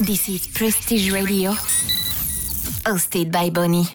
This is Prestige Radio, hosted by Bonnie.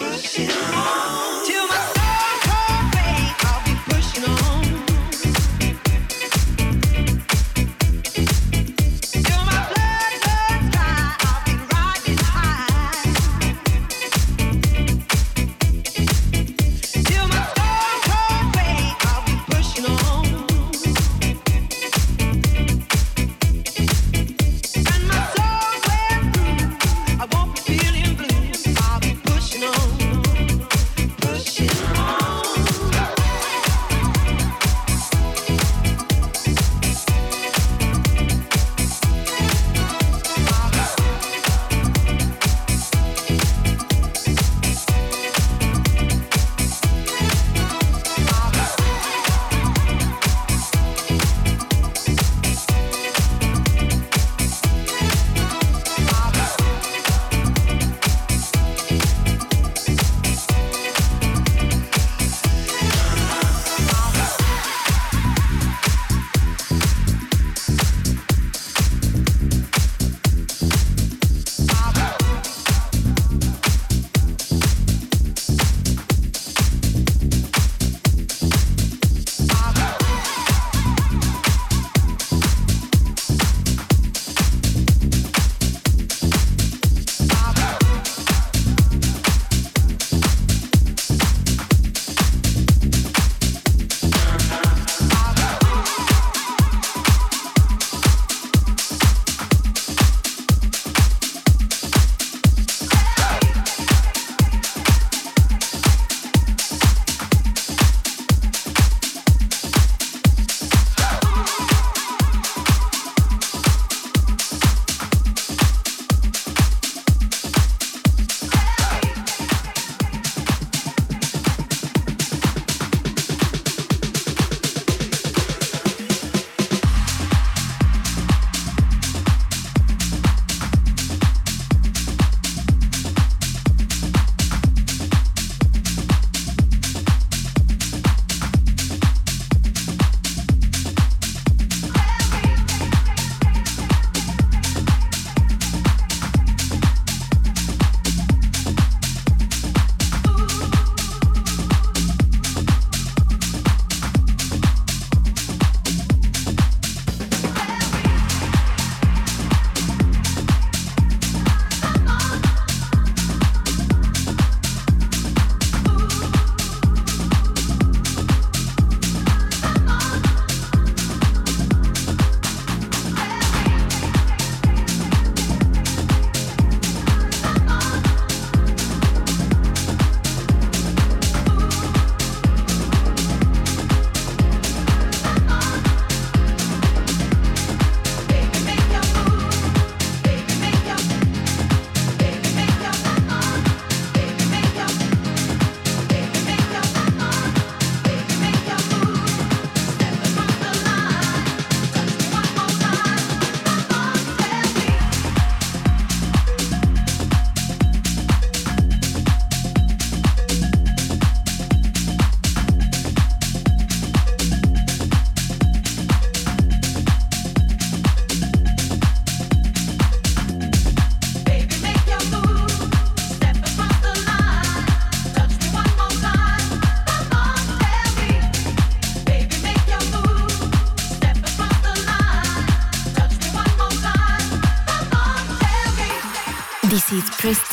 you should.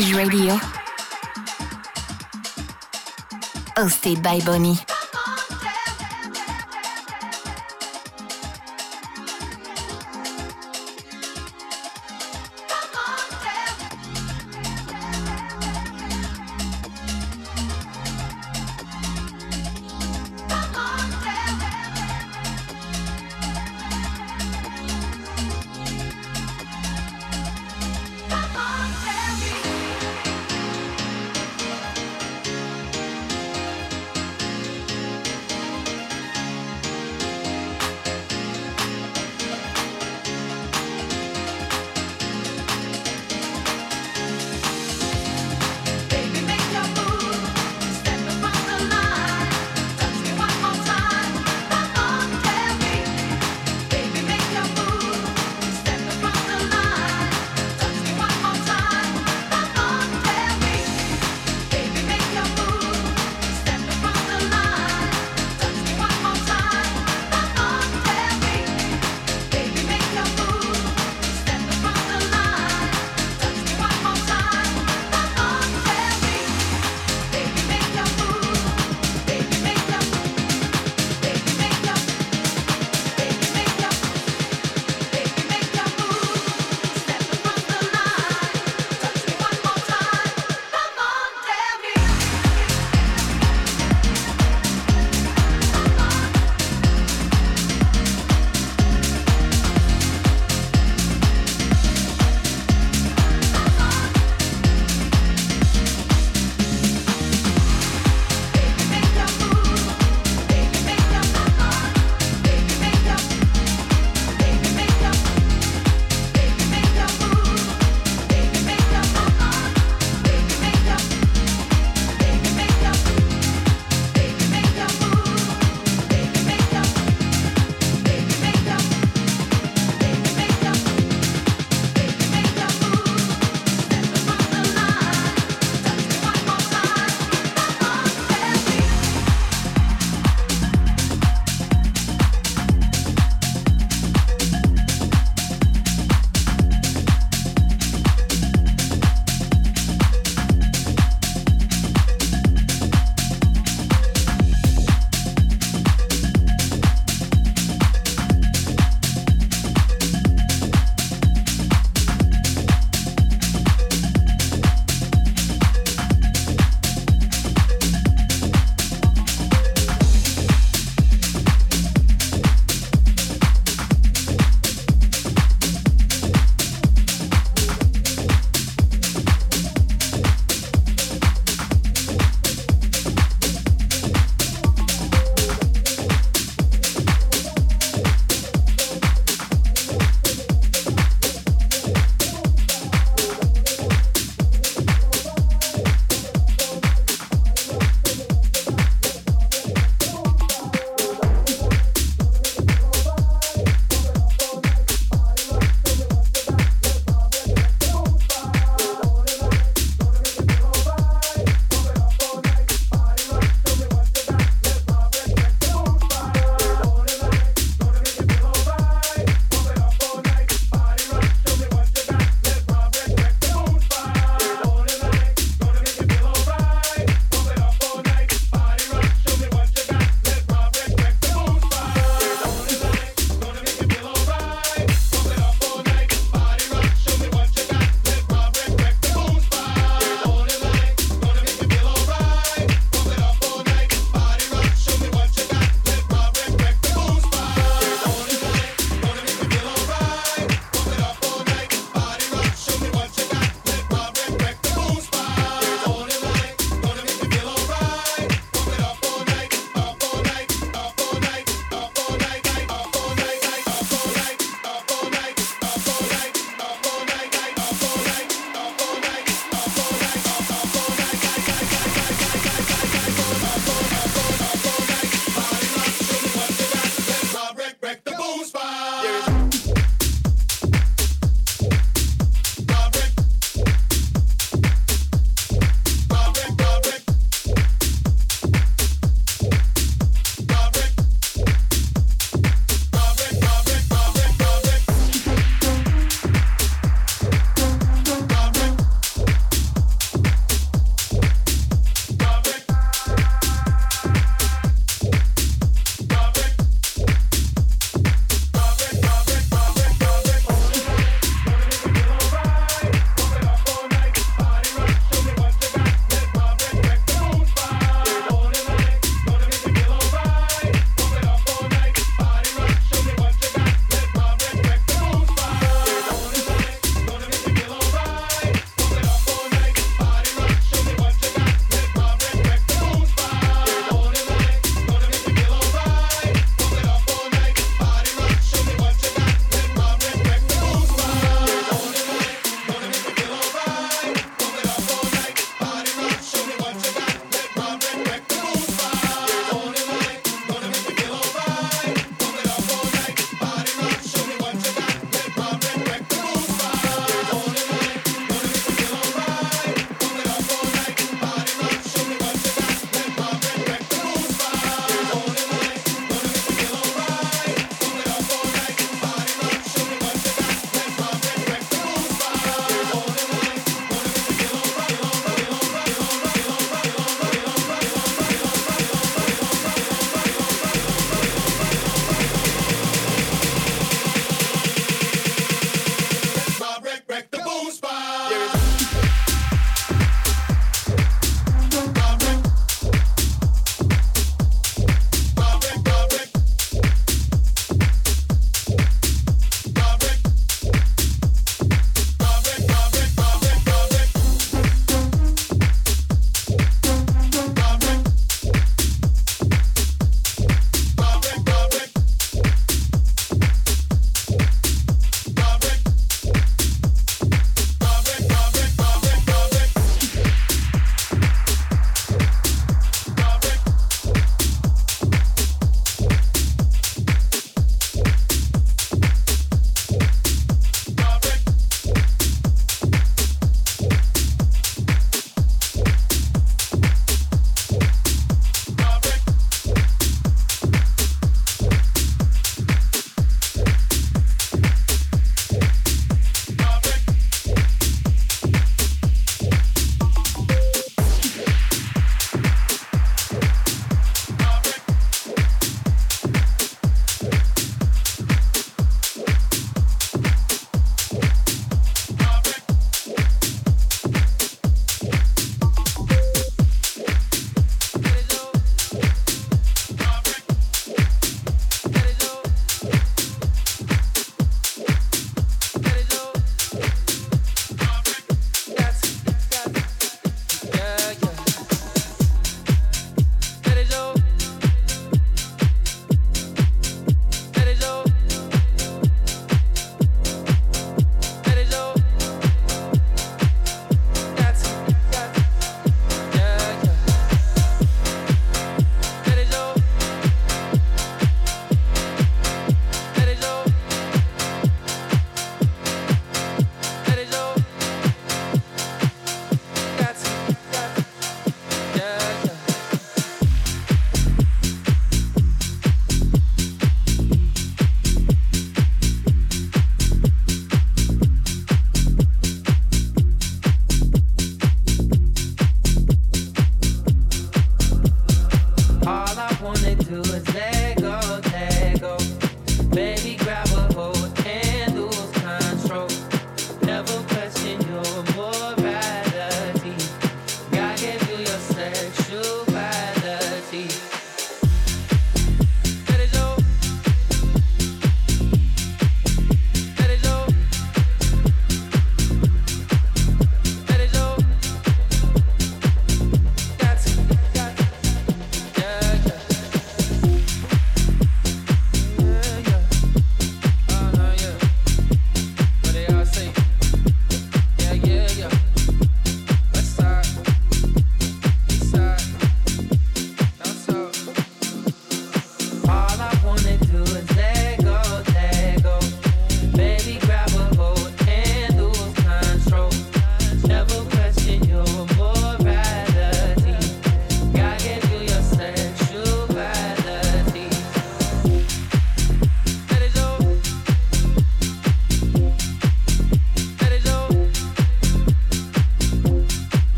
Prestige Radio. Hosted by Bonnie.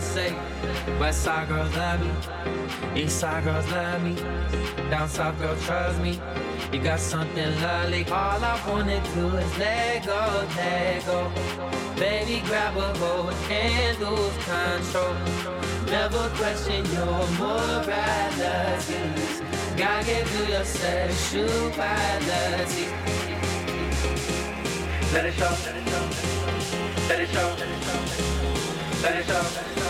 It say. West side girls love me, east side girls love me. Down south girls trust me. You got something lovely. All I wanna do is let go, let go. Baby, grab a hold and lose control. Never question your morality. God gave you your sexuality. Let it show. Let it show. Let it show.